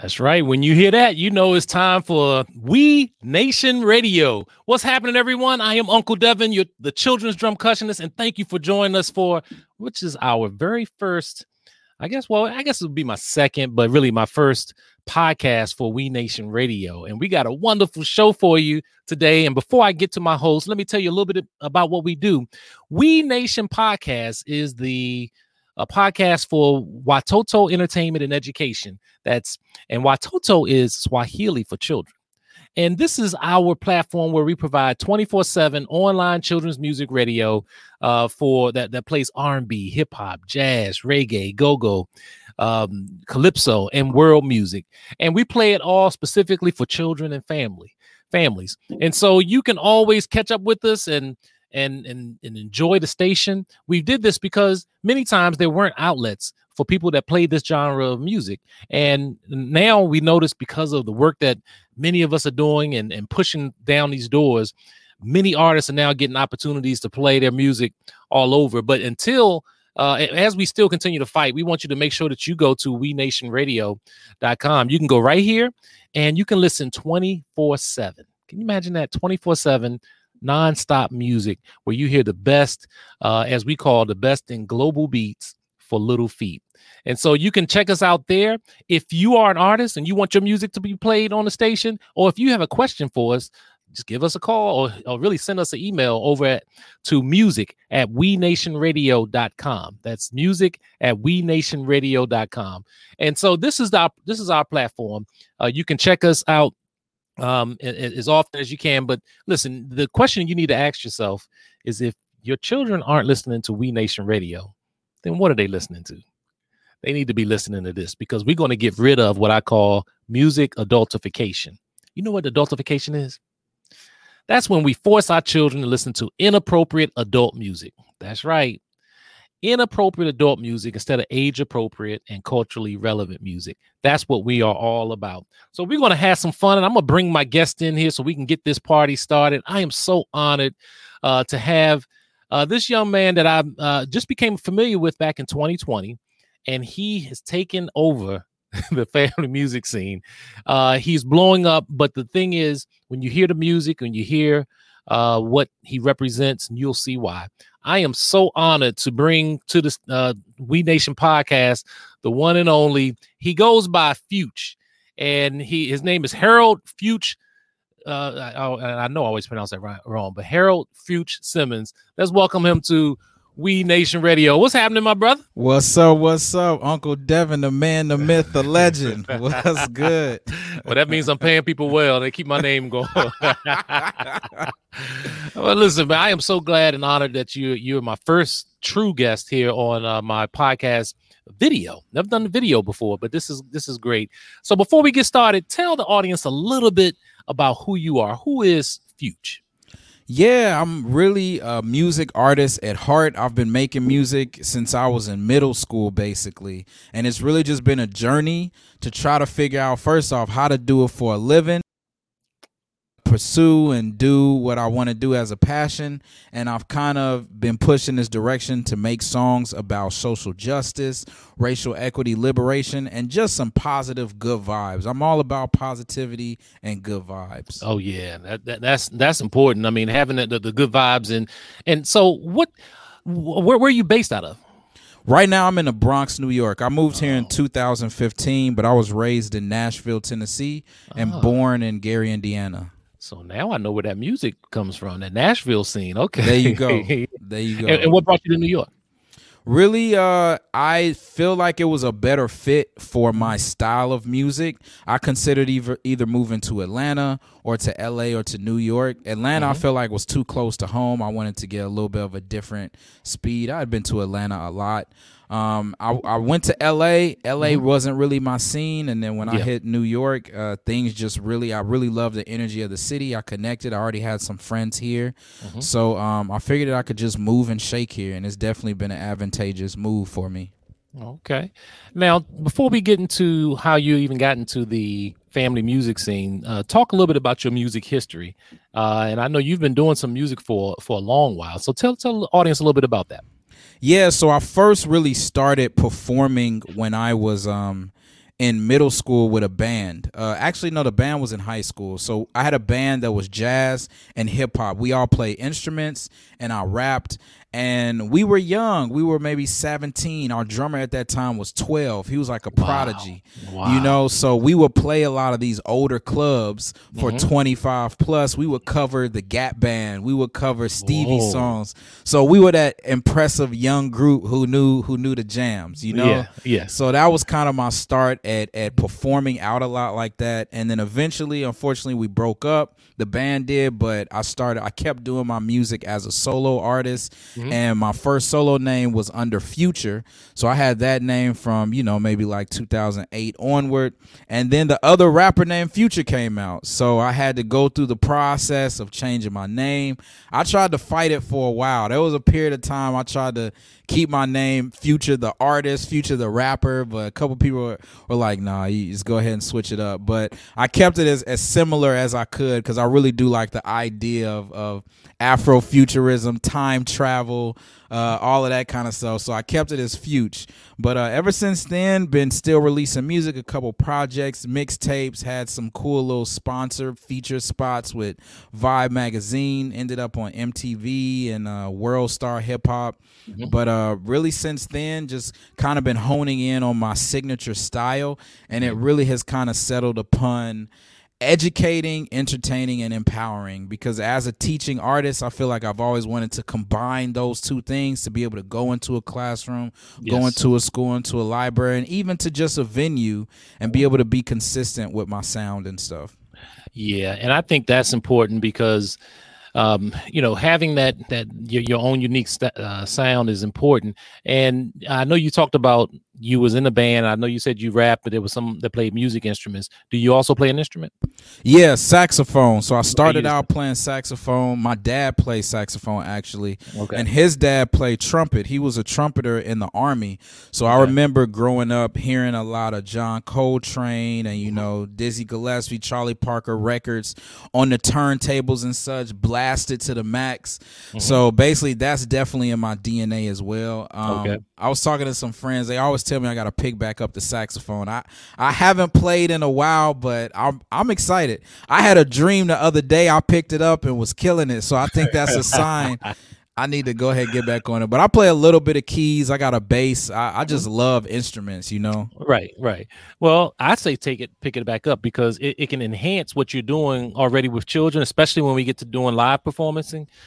That's right. When you hear that, you know it's time for We Nation Radio. What's happening, everyone? I am Uncle Devin, your the children's drum cussionist, and thank you for joining us for which is our very first. I guess. Well, I guess it would be my second, but really my first podcast for We Nation Radio. And we got a wonderful show for you today. And before I get to my host, let me tell you a little bit about what we do. We Nation Podcast is the a podcast for Watoto Entertainment and Education. That's and Watoto is Swahili for children. And this is our platform where we provide 24/7 online children's music radio uh, for that that plays R&B, hip hop, jazz, reggae, go-go, um, calypso, and world music. And we play it all specifically for children and family families. And so you can always catch up with us and and and and enjoy the station. We did this because many times there weren't outlets for people that played this genre of music. And now we notice because of the work that many of us are doing and, and pushing down these doors, many artists are now getting opportunities to play their music all over. But until uh, as we still continue to fight, we want you to make sure that you go to we nationradio.com. You can go right here and you can listen 24 7. Can you imagine that 24 7? Nonstop music where you hear the best, uh, as we call the best in global beats for little feet. And so you can check us out there. If you are an artist and you want your music to be played on the station, or if you have a question for us, just give us a call or, or really send us an email over at to music at we nationradio.com. That's music at we nationradio.com. And so this is the this is our platform. Uh, you can check us out um, as often as you can. But listen, the question you need to ask yourself is if your children aren't listening to We Nation Radio, then what are they listening to? They need to be listening to this because we're going to get rid of what I call music adultification. You know what adultification is? That's when we force our children to listen to inappropriate adult music. That's right inappropriate adult music instead of age appropriate and culturally relevant music. That's what we are all about. So we're going to have some fun and I'm going to bring my guest in here so we can get this party started. I am so honored uh, to have uh, this young man that I uh, just became familiar with back in 2020 and he has taken over the family music scene. Uh, he's blowing up, but the thing is when you hear the music, when you hear uh, what he represents, and you'll see why. I am so honored to bring to the uh, We Nation podcast the one and only. He goes by Fyutch, and he his name is Harold Fyutch. Uh, I, I, know I always pronounce that wrong, but Harold Fyutch Simmons. Let's welcome him to we Nation Radio. What's happening, my brother? What's up? What's up, Uncle Devin, the man, the myth, the legend? What's good? well, that means I'm paying people well. They keep my name going. well, listen, man, I am so glad and honored that you you're my first true guest here on uh, my podcast video. Never done the video before, but this is this is great. So before we get started, tell the audience a little bit about who you are. Who is Fyutch? Yeah, I'm really a music artist at heart. I've been making music since I was in middle school, basically. And it's really just been a journey to try to figure out, first off, how to do it for a living pursue and do what I want to do as a passion. And I've kind of been pushing this direction to make songs about social justice, racial equity, liberation, and just some positive, good vibes. I'm all about positivity and good vibes. Oh yeah, that, that, that's that's important. I mean, having the, the, the good vibes and and so what? Where, where are you based out of? Right now, I'm in the Bronx, New York. I moved here in 2015, but I was raised in Nashville, Tennessee, and oh. born in Gary, Indiana. So now I know where that music comes from, that Nashville scene. Okay. There you go. There you go. and, and, what brought you to New York? Really, uh, I feel like it was a better fit for my style of music. I considered either either moving to Atlanta or to LA or to New York. Atlanta, mm-hmm. I felt like was too close to home. I wanted to get a little bit of a different speed. I had been to Atlanta a lot. Um, I, I went to LA. LA mm-hmm. wasn't really my scene, and then when yeah. I hit New York, uh, things just really. I really loved the energy of the city. I connected. I already had some friends here, mm-hmm. so um, I figured that I could just move and shake here, and it's definitely been an advantageous move for me. Okay. Now, before we get into how you even got into the family music scene, uh, talk a little bit about your music history. Uh, and I know you've been doing some music for for a long while, so tell tell the audience a little bit about that. Yeah, so I first really started performing when I was um in middle school with a band. Uh, actually, no, the band was in high school. So I had a band that was jazz and hip hop. We all played instruments and I rapped and we were young. We were maybe 17. Our drummer at that time was 12. He was like a prodigy. Wow. You know, so we would play a lot of these older clubs for mm-hmm. 25 plus. We would cover the Gap Band. We would cover Stevie Whoa. songs. So we were that impressive young group who knew who knew the jams, you know? Yeah. yeah. So that was kind of my start at at performing out a lot like that. And then eventually, unfortunately, we broke up. The band did, but I started I kept doing my music as a solo artist Mm-hmm. And my first solo name was under Future. So I had that name from, you know, maybe like 2008 onward. And then the other rapper named Future came out. So I had to go through the process of changing my name. I tried to fight it for a while. There was a period of time I tried to keep my name Future the artist, Future the rapper, but a couple people were, were like, nah, you just go ahead and switch it up. But I kept it as, as similar as I could because I really do like the idea of, of Afrofuturism, time travel, uh, all of that kind of stuff. So I kept it as Future. But uh, ever since then, been still releasing music, a couple projects, mixtapes, had some cool little sponsor feature spots with Vibe Magazine, ended up on MTV and uh, World Star Hip Hop. Mm-hmm. But uh, really, since then, just kind of been honing in on my signature style, and it really has kind of settled upon educating, entertaining, and empowering. Because as a teaching artist, I feel like I've always wanted to combine those two things to be able to go into a classroom, yes. go into a school, into a library, and even to just a venue and be able to be consistent with my sound and stuff. Yeah, and I think that's important because um, you know, having that that your, your own unique st- uh, sound is important. And I know you talked about you was in a band. I know you said you rap, but there was some that played music instruments. Do you also play an instrument? Yeah, saxophone. So I started out playing saxophone. My dad played saxophone actually, okay. and his dad played trumpet. He was a trumpeter in the army. So okay. I remember growing up hearing a lot of John Coltrane and you mm-hmm. know Dizzy Gillespie, Charlie Parker records on the turntables and such, blasted to the max. Mm-hmm. So basically, that's definitely in my DNA as well. Um, okay. I was talking to some friends. They always tell me I got to pick back up the saxophone. I I haven't played in a while, but I'm I'm excited. I had a dream the other day. I picked it up and was killing it. So I think that's a sign I need to go ahead and get back on it. But I play a little bit of keys. I got a bass. I, I, just love instruments, you know. Right, right. Well, I say take it, pick it back up because it, it can enhance what you're doing already with children, especially when we get to doing live performing.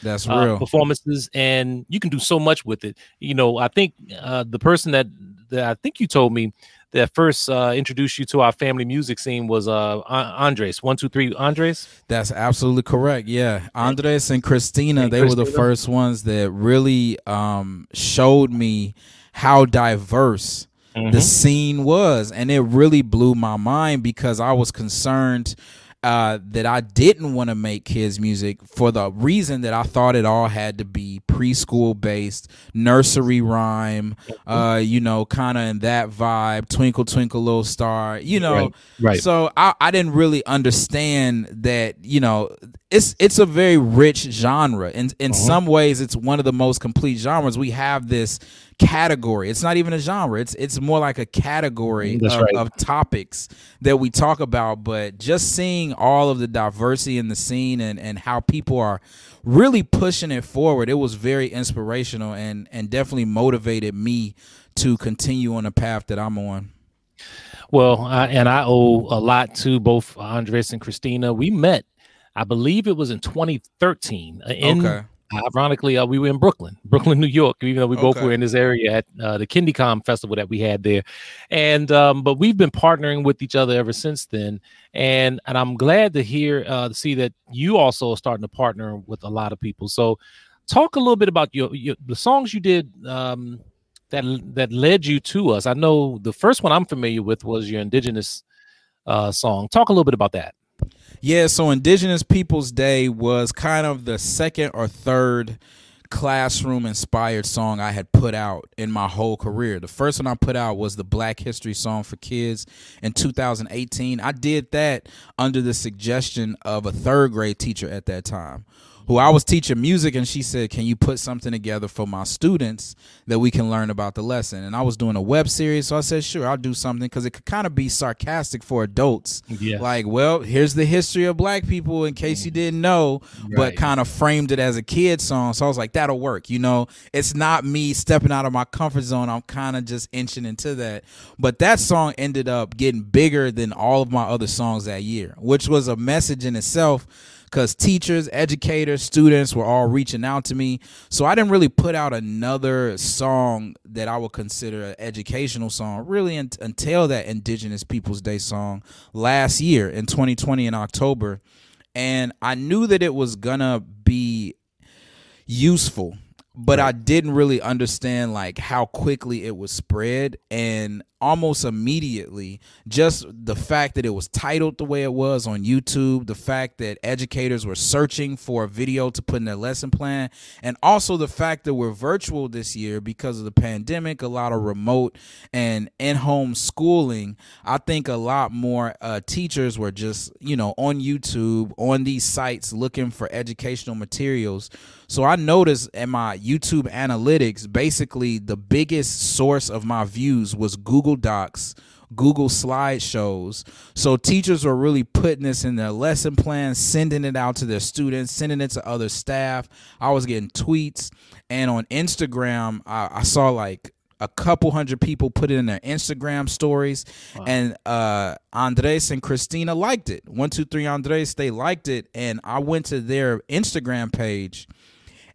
That's uh, real performances, and you can do so much with it. You know, I think uh, the person that that I think you told me that first uh, introduced you to our family music scene was uh, Andres. One, two, three, Andres. That's absolutely correct. Yeah, Andres and Christina. And they Christina. were the first ones that really um, showed me how diverse mm-hmm. the scene was, and it really blew my mind because I was concerned uh, that I didn't want to make kids music for the reason that I thought it all had to be preschool based, nursery rhyme, uh, you know, kind of in that vibe, twinkle twinkle little star, you know. Right. right. So I, I didn't really understand that, you know, it's it's a very rich genre. In in uh-huh. some ways, it's one of the most complete genres. We have this category. It's not even a genre. It's it's more like a category mm, of, right. of, topics that we talk about. But just seeing all of the diversity in the scene and and how people are really pushing it forward, it was very inspirational and and definitely motivated me to continue on the path that I'm on. Well, I, and I owe a lot to both Andres and Christina. We met, I believe it was in 2013 uh, in okay ironically, uh, we were in Brooklyn, Brooklyn, New York, even though we both were in this area at uh, the KindieComm festival that we had there. And um, but we've been partnering with each other ever since then. And and I'm glad to hear uh, to see that you also are starting to partner with a lot of people. So talk a little bit about your, your the songs you did um, that that led you to us. I know the first one I'm familiar with was your indigenous uh, song. Talk a little bit about that. Yeah, so Indigenous Peoples Day was kind of the second or third classroom inspired song I had put out in my whole career. The first one I put out was the Black History song for kids in 2018. I did that under the suggestion of a third grade teacher at that time who I was teaching music, and she said, "Can you put something together for my students that we can learn about the lesson?" And I was doing a web series, so I said, "Sure, I'll do something," because it could kind of be sarcastic for adults. Yeah. Like, well, here's the history of Black people, in case you mm. didn't know, but kind of framed it as a kid song. So I was like, that'll work. You know, it's not me stepping out of my comfort zone. I'm kind of just inching into that. But that song ended up getting bigger than all of my other songs that year, which was a message in itself because teachers, educators, students were all reaching out to me. So I didn't really put out another song that I would consider an educational song really un- until that Indigenous Peoples Day song last year in 2020 in October. And I knew that it was gonna be useful but I didn't really understand like how quickly it was spread and almost immediately just the fact that it was titled the way it was on YouTube, the fact that educators were searching for a video to put in their lesson plan, and also the fact that we're virtual this year because of the pandemic, a lot of remote and in-home schooling. I think a lot more uh, teachers were just, you know, on YouTube, on these sites looking for educational materials. So I noticed in my YouTube analytics, basically the biggest source of my views was Google Docs, Google slideshows. So teachers were really putting this in their lesson plans, sending it out to their students, sending it to other staff. I was getting tweets. And on Instagram, I, I saw like a couple hundred people put it in their Instagram stories, and uh, Andres and Christina liked it. One, two, three, Andres, they liked it, and I went to their Instagram page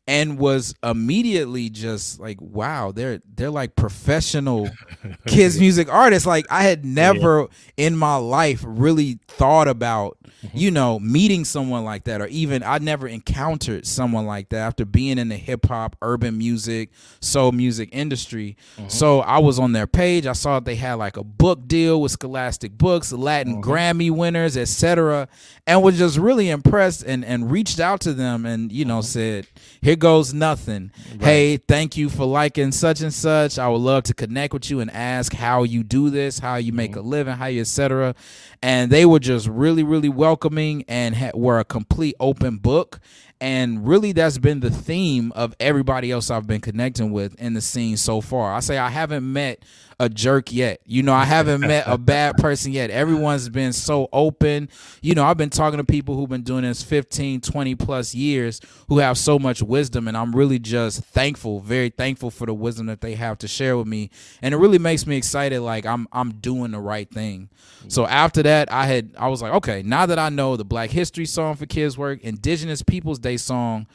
and was immediately just like, wow, they're they're like professional kids music artists. Like I had never in my life really thought about, mm-hmm. you know, meeting someone like that, or even I never encountered someone like that after being in the hip hop, urban music, soul music industry. Mm-hmm. So I was on their page. I saw they had like a book deal with Scholastic Books, Latin mm-hmm. Grammy winners, etc., and was just really impressed and and reached out to them and you know said, "Here goes nothing. Hey, thank you for liking such and such. I would love to connect with you and ask how you do this, how you make mm-hmm. a living, how you etc." And they were just really really welcoming and ha- were a complete open book. And really, that's been the theme of everybody else I've been connecting with in the scene so far. I say I haven't met a jerk yet. You know, I haven't met a bad person yet. Everyone's been so open. You know, I've been talking to people who've been doing this 15, 20 plus years who have so much wisdom and I'm really just thankful, very thankful for the wisdom that they have to share with me. And it really makes me excited like I'm I'm doing the right thing. Mm. So after that, I had I was like, okay, now that I know the Black History song for kids work, Indigenous Peoples Day song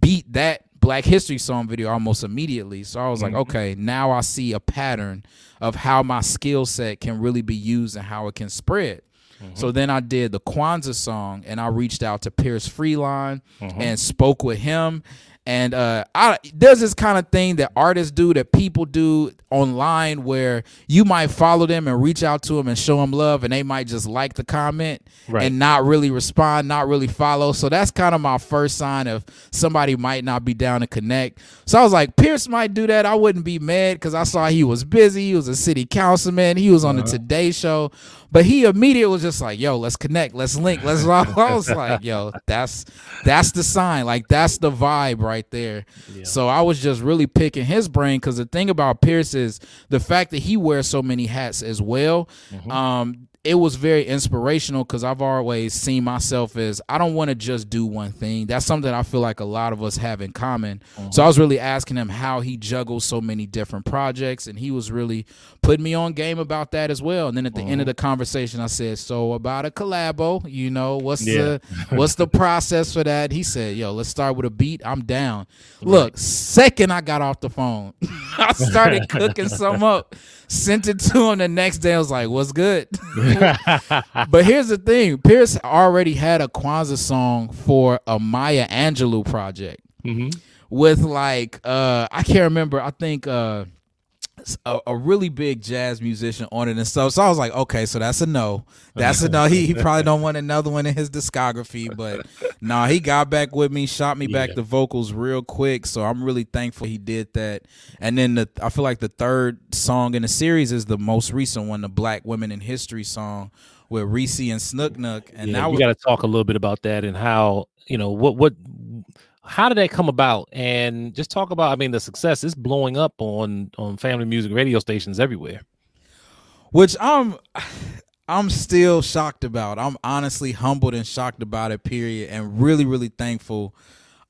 beat that Black History song video almost immediately. So I was like, mm-hmm. okay, now I see a pattern of how my skill set can really be used and how it can spread. Mm-hmm. So then I did the Kwanzaa song and I reached out to Pierce Freelon mm-hmm. and spoke with him. And uh, I, there's this kind of thing that artists do that people do online where you might follow them and reach out to them and show them love and they might just like the comment Right. and not really respond, not really follow. So that's kind of my first sign of somebody might not be down to connect. So I was like, Pierce might do that. I wouldn't be mad because I saw he was busy. He was a city councilman. He was on the Today Show. But he immediately was just like, "Yo, let's connect, let's link, let's." I was like, "Yo, that's that's the sign, like that's the vibe right there." So I was just really picking his brain because the thing about Pierce is the fact that he wears so many hats as well. Um, it was very inspirational because I've always seen myself as I don't want to just do one thing. That's something I feel like a lot of us have in common. So uh-huh. I was really asking him how he juggles so many different projects, and he was really putting me on game about that as well. And then at the end of the uh-huh. conversation, I said, "So about a collabo, you know, what's Yeah. the what's the process for that?" He said, "Yo, let's start with a beat. I'm down." Look, second I got off the phone, I started cooking some up, sent it to him the next day. I was like, "What's good?" but here's the thing: Pierce already had a Kwanzaa song for a Maya Angelou project Mhm. with like uh I can't remember. I think uh a, a, really big jazz musician on it and stuff. So I was like, okay, so that's a no. That's a no. He, he probably don't want another one in his discography, but no, nah, he got back with me, shot me yeah. back the vocals real quick. So I'm really thankful he did that. And then the I feel like the third song in the series is the most recent one, the Black Women in History song with Rissi and Snook Nook. And yeah, now we got to talk a little bit about that and how you know what what how did that come about? And just talk about i mean the success. Is blowing up on on family music radio stations everywhere. Which i'm i'm still shocked about. I'm honestly humbled and shocked about it period and really really thankful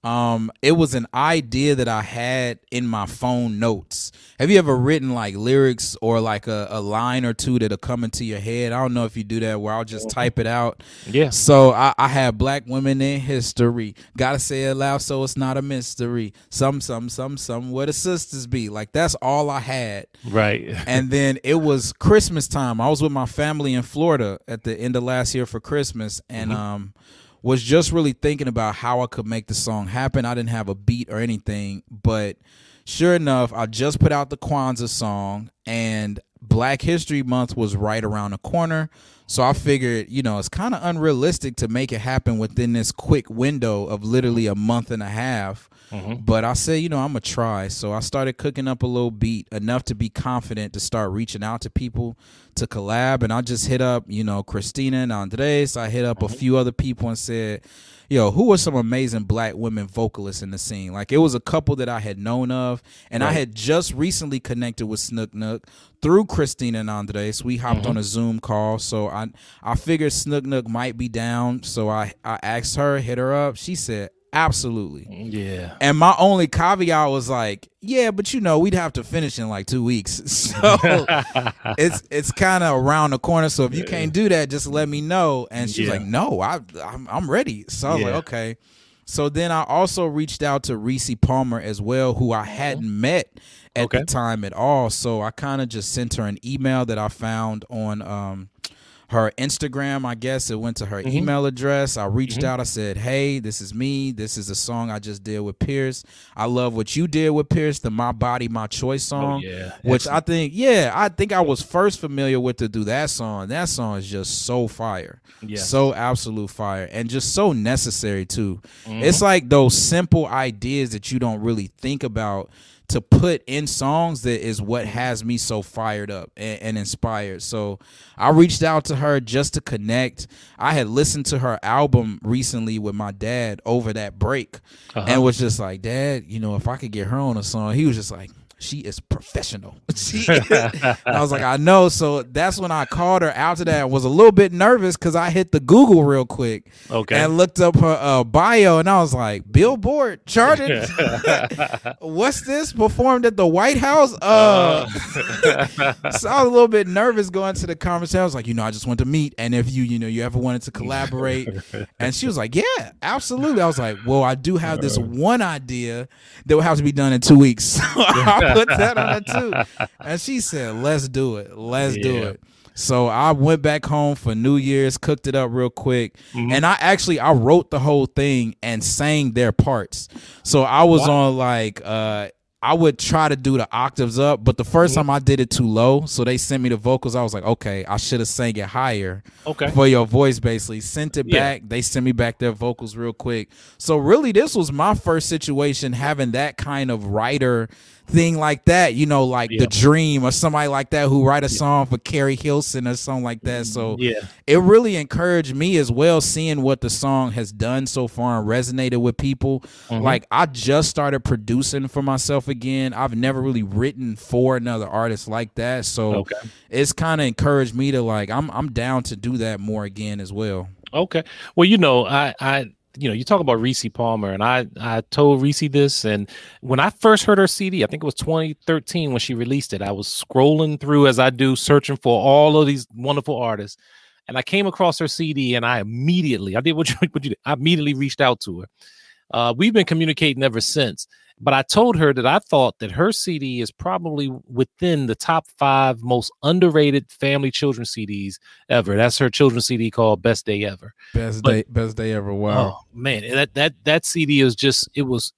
um, it was an idea that I had in my phone notes. Have you ever written like lyrics or like a, a line or two that'll come into your head? I don't know if you do that where I'll just type it out. Yeah. So I, I have black women in history. Gotta say it loud so it's not a mystery. Some, some, some, some where the sisters be. Like that's all I had. Right. and then it was Christmas time. I was with my family in Florida at the end of last year for Christmas. And mm-hmm. um was just really thinking about how I could make the song happen. I didn't have a beat or anything, but sure enough, I just put out the Kwanzaa song and Black History Month was right around the corner. So I figured, you know, it's kind of unrealistic to make it happen within this quick window of literally a month and a half. Mm-hmm. But I said, you know, I'm gonna try. So I started cooking up a little beat enough to be confident to start reaching out to people to collab. And I just hit up, you know, Christina and Andres. I hit up mm-hmm. a few other people and said, yo, who are some amazing black women vocalists in the scene? Like it was a couple that I had known of, and right. I had just recently connected with Snook Nook through Christina and Andres. We hopped mm-hmm. on a Zoom call, so I I figured Snook Nook might be down. So I I asked her, hit her up. She said, Absolutely. Yeah. And my only caveat was like, yeah, but you know, we'd have to finish in like two weeks. So it's it's kind of around the corner. So if you can't do that, just let me know. And she's yeah. like, no, I I'm, I'm, ready. So I was yeah. like, okay. So then I also reached out to Rissi Palmer as well, who I hadn't met at okay. the time at all. So I kind of just sent her an email that I found on um, her Instagram, I guess. It went to her mm-hmm. email address. I reached mm-hmm. out. I said, Hey, this is me. This is a song I just did with Pierce. I love what you did with Pierce, the My Body, My Choice oh, song. Oh, yeah. Which Excellent. I think, yeah, I think I was first familiar with to do that song. That song is just so fire. Yeah. So absolute fire. And just so necessary too. Mm-hmm. It's like those simple ideas that you don't really think about to put in songs that is what has me so fired up and, and, inspired. So I reached out to her just to connect. I had listened to her album recently with my dad over that break uh-huh. and was just like, Dad, you know, if I could get her on a song, he was just like, she is professional. She, I was like, I know. So that's when I called her after that. was a little bit nervous because I hit the Google real quick. Okay. And looked up her uh, bio, and I was like, Billboard charted. What's this? Performed at the White House. Uh, uh. so I was a little bit nervous going to the conversation. I was like, you know, I just want to meet, and if you, you know, you ever wanted to collaborate, and she was like, yeah, absolutely. I was like, well, I do have this one idea that will have to be done in two weeks. Put that on her too. And she said, "Let's do it. Let's yeah. do it." So I went back home for New Year's, cooked it up real quick, mm-hmm. and I actually I wrote the whole thing and sang their parts. So I was wow. on like uh I would try to do the octaves up, but the 1st mm-hmm. time I did it too low, so they sent me the vocals. I was like, okay, I should have sang it higher. Okay. For your voice, basically. Sent it yeah. back. They sent me back their vocals real quick. So really, this was my first situation having that kind of writer thing like that, you know, like yeah. the dream or somebody like that who write a song for Keri Hilson or something like that. So yeah, it really encouraged me as well, seeing what the song has done so far and resonated with people. Mm-hmm. Like I just started producing for myself again. I've never really written for another artist like that. So okay. it's kind of encouraged me to like I'm I'm down to do that more again as well. Okay. Well, you know, I I you know, you talk about Rissi Palmer, and I I told Rissi this, and when I first heard her CD, I think it was 2013 when she released it. I was scrolling through as I do, searching for all of these wonderful artists, and I came across her CD, and I immediately I did what you what you did. I immediately reached out to her. Uh, we've been communicating ever since, but I told her that I thought that her CD is probably within the top five most underrated family children CDs ever. That's her children's CD called Best Day Ever. Best but, day, best day ever. Wow, oh, man, that that that CD is just it was.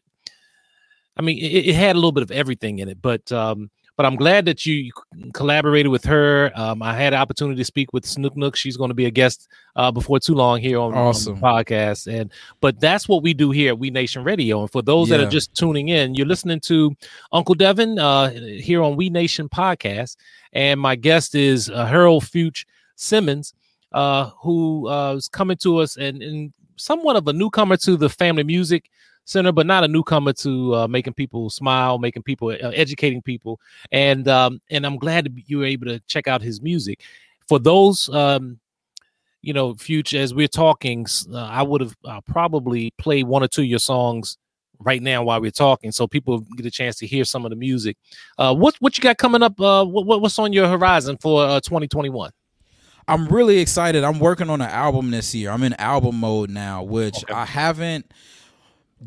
I mean, it, it, had a little bit of everything in it, but um, but I'm glad that you collaborated with her. Um, I had an opportunity to speak with Snook Nook. She's going to be a guest uh, before too long here on, awesome. on, the podcast. And but that's what we do here at We Nation Radio. And for those yeah. that are just tuning in, you're listening to Uncle Devin uh, here on We Nation podcast, and my guest is uh, Harold Fyutch Simmons, uh, who uh, is coming to us and, and somewhat of a newcomer to the family music center, but not a newcomer to uh, making people smile, making people uh, educating people. And um, and I'm glad you were able to check out his music. For those, um, you know, future as we're talking, uh, I would have uh, probably played one or two of your songs right now while we're talking, so people get a chance to hear some of the music. Uh, what what you got coming up? Uh, what, what's on your horizon for 2021? I'm really excited. I'm working on an album this year. I'm in album mode now, which okay. I haven't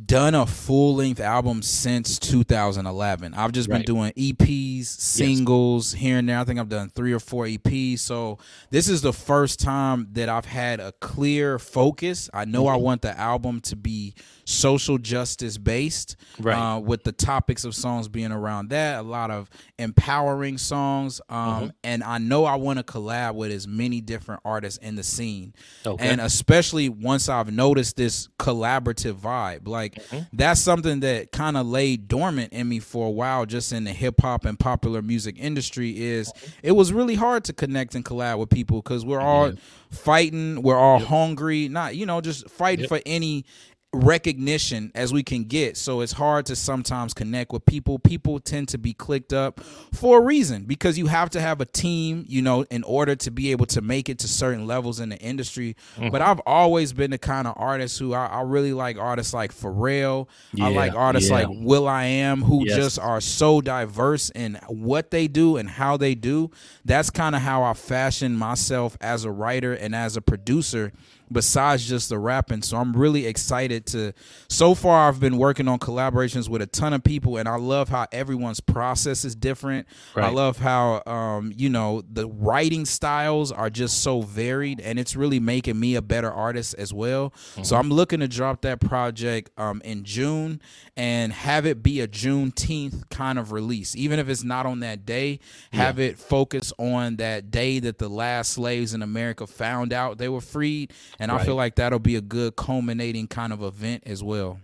done a full length album since 2011. I've just right. been doing EPs, singles yes. here and there. I think I've done three or four EPs. So this is the first time that I've had a clear focus. I know mm-hmm. I want the album to be social justice based, right. uh, with the topics of songs being around that. A lot of empowering songs, um, mm-hmm. and I know I want to collab with as many different artists in the scene, okay. and especially once I've noticed this collaborative vibe, like mm-hmm. that's something that kind of lay dormant in me for a while, just in the hip hop and popular music industry. Is mm-hmm. it was really hard to connect and collab with people because we're all fighting, we're all yep. hungry, not you know just fighting yep. for any recognition as we can get. So it's hard to sometimes connect with people. People tend to be clicked up for a reason because you have to have a team, you know, in order to be able to make it to certain levels in the industry. Mm-hmm. But I've always been the kind of artist who I, I really like artists like Pharrell. Yeah, I like artists yeah. like Am, who yes. just are so diverse in what they do and how they do. That's kind of how I fashion myself as a writer and as a producer besides just the rapping. So I'm really excited to. So far, I've been working on collaborations with a ton of people, and I love how everyone's process is different. Right. I love how um, you know the writing styles are just so varied, and it's really making me a better artist as well. Mm-hmm. So I'm looking to drop that project um, in June and have it be a Juneteenth kind of release, even if it's not on that day. Have yeah. it focus on that day that the last slaves in America found out they were freed and right. I feel like that'll be a good culminating kind of event as well.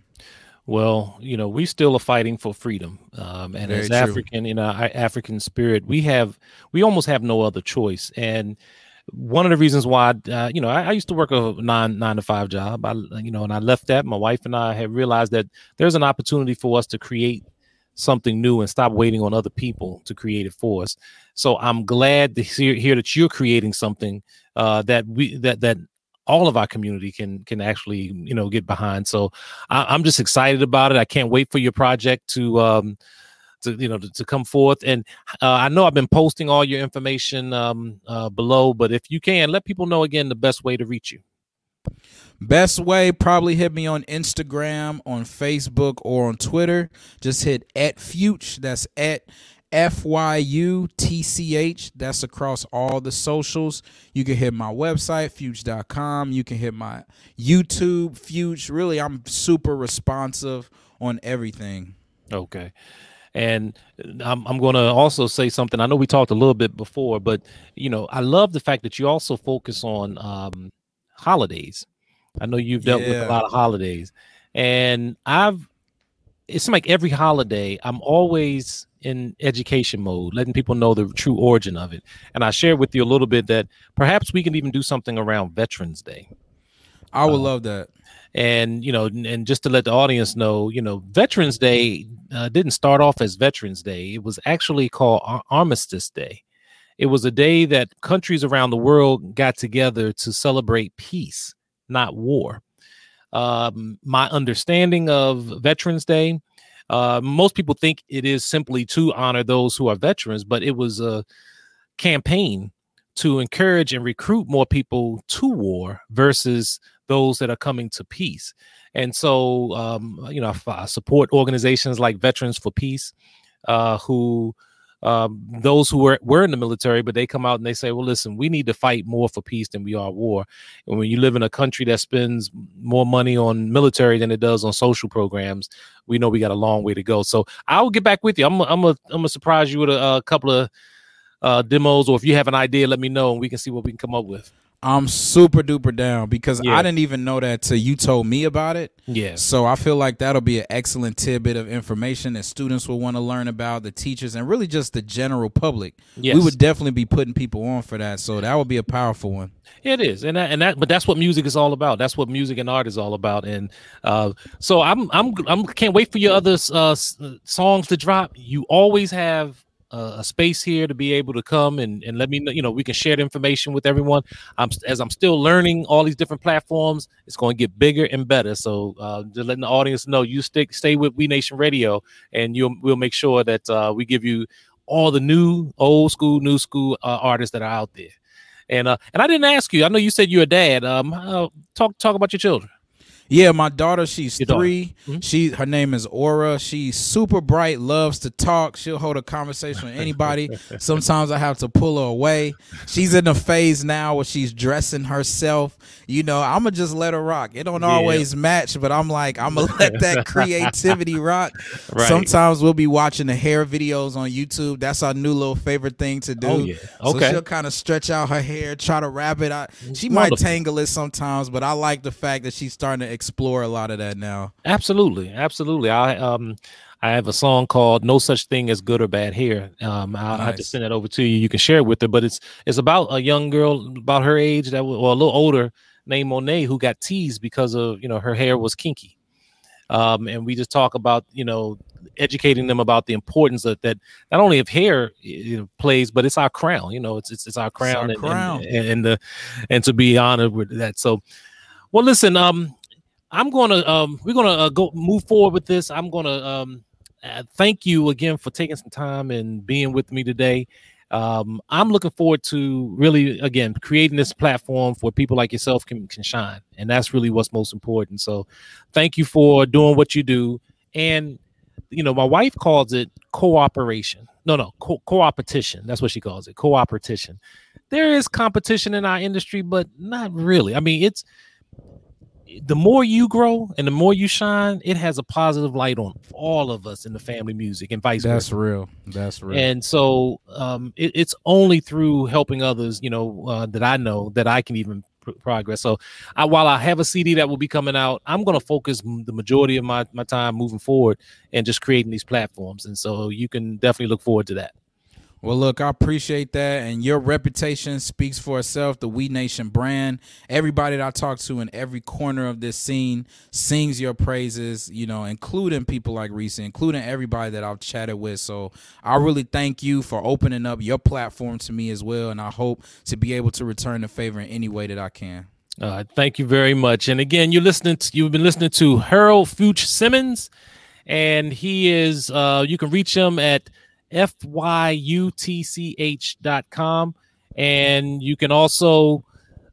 Well, you know, we still are fighting for freedom, um, and Very as true. African in our African spirit, we have we almost have no other choice. And one of the reasons why, uh, you know, I, I, used to work a nine nine to five job. I, you know, and I left that. My wife and I have realized that there's an opportunity for us to create something new and stop waiting on other people to create it for us. So I'm glad to hear, hear that you're creating something uh, that we that that all of our community can can actually you know get behind. So I, am just excited about it. I can't wait for your project to um to you know to, to come forth. And uh, I know I've been posting all your information um uh, below, but if you can let people know again the best way to reach you. Best way, probably hit me on Instagram, on Facebook, or on Twitter. Just hit at Fyutch. That's at F Y U T C H. That's across all the socials. You can hit my website, fyutch.com. You can hit my YouTube, Fyutch. Really, I'm super responsive on everything. Okay. And I'm, I'm going to also say something. I know we talked a little bit before, but you know, I love the fact that you also focus on um, holidays. I know you've dealt yeah. with a lot of holidays, and I've. It's like every holiday, I'm always in education mode, letting people know the true origin of it. And I shared with you a little bit that perhaps we can even do something around Veterans Day. I would uh, love that. And you know, and just to let the audience know, you know, Veterans Day uh, didn't start off as Veterans Day. It was actually called Ar- Armistice Day. It was a day that countries around the world got together to celebrate peace, not war. Um, my understanding of Veterans Day uh, most people think it is simply to honor those who are veterans, but it was a campaign to encourage and recruit more people to war versus those that are coming to peace. And so, um, you know, I support organizations like Veterans for Peace, uh, who um, those who were, were in the military, but they come out and they say, well, listen, we need to fight more for peace than we are war. And when you live in a country that spends more money on military than it does on social programs, we know we got a long way to go. So I'll get back with you. I'm I'm a, I'm gonna surprise you with a, a couple of uh, demos, or if you have an idea, let me know and we can see what we can come up with. I'm super duper down because yeah. I didn't even know that till you told me about it. Yeah. So I feel like that'll be an excellent tidbit of information that students will want to learn about, the teachers, and really just the general public. Yes. We would definitely be putting people on for that. So that would be a powerful one. It is, and that, and that, but that's what music is all about. That's what music and art is all about. And uh, so I'm, I'm, I'm can't wait for your other uh, songs to drop. You always have a space here to be able to come and, and let me know, you know, we can share the information with everyone. I'm as I'm still learning all these different platforms, it's going to get bigger and better. So uh, just letting the audience know you stick stay with We Nation Radio, and you'll we'll make sure that uh, we give you all the new, old school, new school uh, artists that are out there. And uh, and I didn't ask you. I know you said you're a dad. Um, talk talk about your children. Yeah, my daughter, she's Your 3 daughter. Mm-hmm. She her name is Aura. She's super bright, loves to talk. She'll hold a conversation with anybody. Sometimes I have to pull her away. She's in a phase now where she's dressing herself. You know, I'ma just let her rock. It don't yeah. always match, but I'm like, I'm gonna let that creativity rock. Right. Sometimes we'll be watching the hair videos on YouTube. That's our new little favorite thing to do. Oh, yeah. Okay. So she'll kind of stretch out her hair, try to wrap it. I, she Wonderful. might tangle it sometimes, but I like the fact that she's starting to explore a lot of that now. Absolutely, absolutely. I um I have a song called "No Such Thing as Good or Bad Hair." Um, I'll nice. have to send that over to you. You can share it with her. But it's it's about a young girl about her age that was well, a little older named Monet who got teased because of you know her hair was kinky. Um, and we just talk about you know educating them about the importance of that not only of hair you know, plays but it's our crown you know it's it's, it's our crown, it's our and, crown. And, and, and the and to be honored with that so well listen um I'm gonna um we're gonna uh, go move forward with this. I'm gonna um uh, thank you again for taking some time and being with me today. Um, I'm looking forward to really again creating this platform for people like yourself can can shine, and that's really what's most important. So, thank you for doing what you do. And you know, my wife calls it cooperation. No, no, co- cooperation. That's what she calls it. Cooperation. There is competition in our industry, but not really. I mean, it's the more you grow and the more you shine, it has a positive light on all of us in the family music and vice versa. That's versa. real. That's real. And so um, it, it's only through helping others, you know, uh, that I know that I can even pr- progress. So I, while I have a CD that will be coming out, I'm going to focus the majority of my, my time moving forward and just creating these platforms. And so you can definitely look forward to that. Well, look, I appreciate that. And your reputation speaks for itself. The We Nation brand. Everybody that I talk to in every corner of this scene sings your praises, you know, including people like Rissi, including everybody that I've chatted with. So I really thank you for opening up your platform to me as well. And I hope to be able to return the favor in any way that I can. Uh, thank you very much. And again, you're listening to, you've been listening to Harold Fyutch Simmons, and he is uh, you can reach him at fyutch.com. And you can also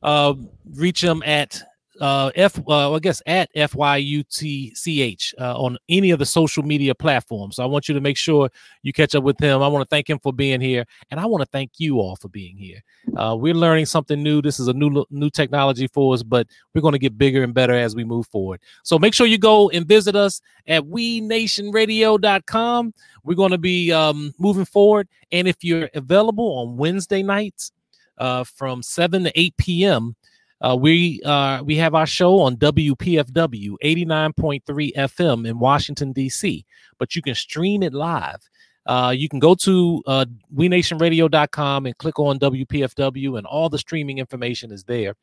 uh, reach them at uh, F, uh, I guess at FYUTCH uh, on any of the social media platforms. So I want you to make sure you catch up with him. I want to thank him for being here, and I want to thank you all for being here. Uh, we're learning something new. This is a new new technology for us, but we're going to get bigger and better as we move forward. So make sure you go and visit us at WeNationRadio.com. We're going to be um, moving forward, and if you're available on Wednesday nights uh, from 7 to 8 p.m., uh, we uh, we have our show on WPFW 89.3 FM in Washington D.C. But you can stream it live. Uh, you can go to uh, WeNationRadio.com and click on WPFW, and all the streaming information is there.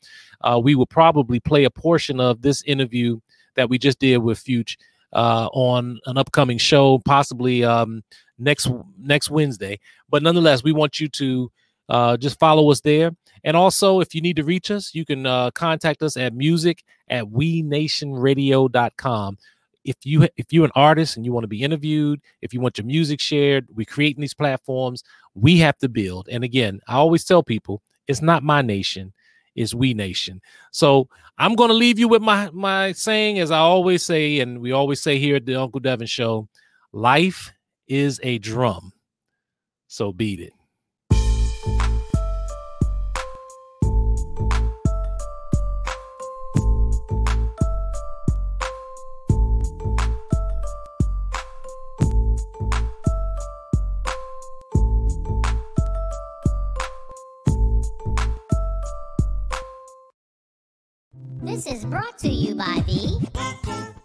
Uh, we will probably play a portion of this interview that we just did with Fyutch uh, on an upcoming show, possibly um, next next Wednesday. But nonetheless, we want you to uh, just follow us there. And also, if you need to reach us, you can uh, contact us at music at wenationradio.com. If you if you're an artist and you want to be interviewed, if you want your music shared, we're creating these platforms. We have to build. And again, I always tell people, it's not my nation, it's we nation. So I'm going to leave you with my my saying, as I always say, and we always say here at the Uncle Devin Show, life is a drum. So beat it. This is brought to you by the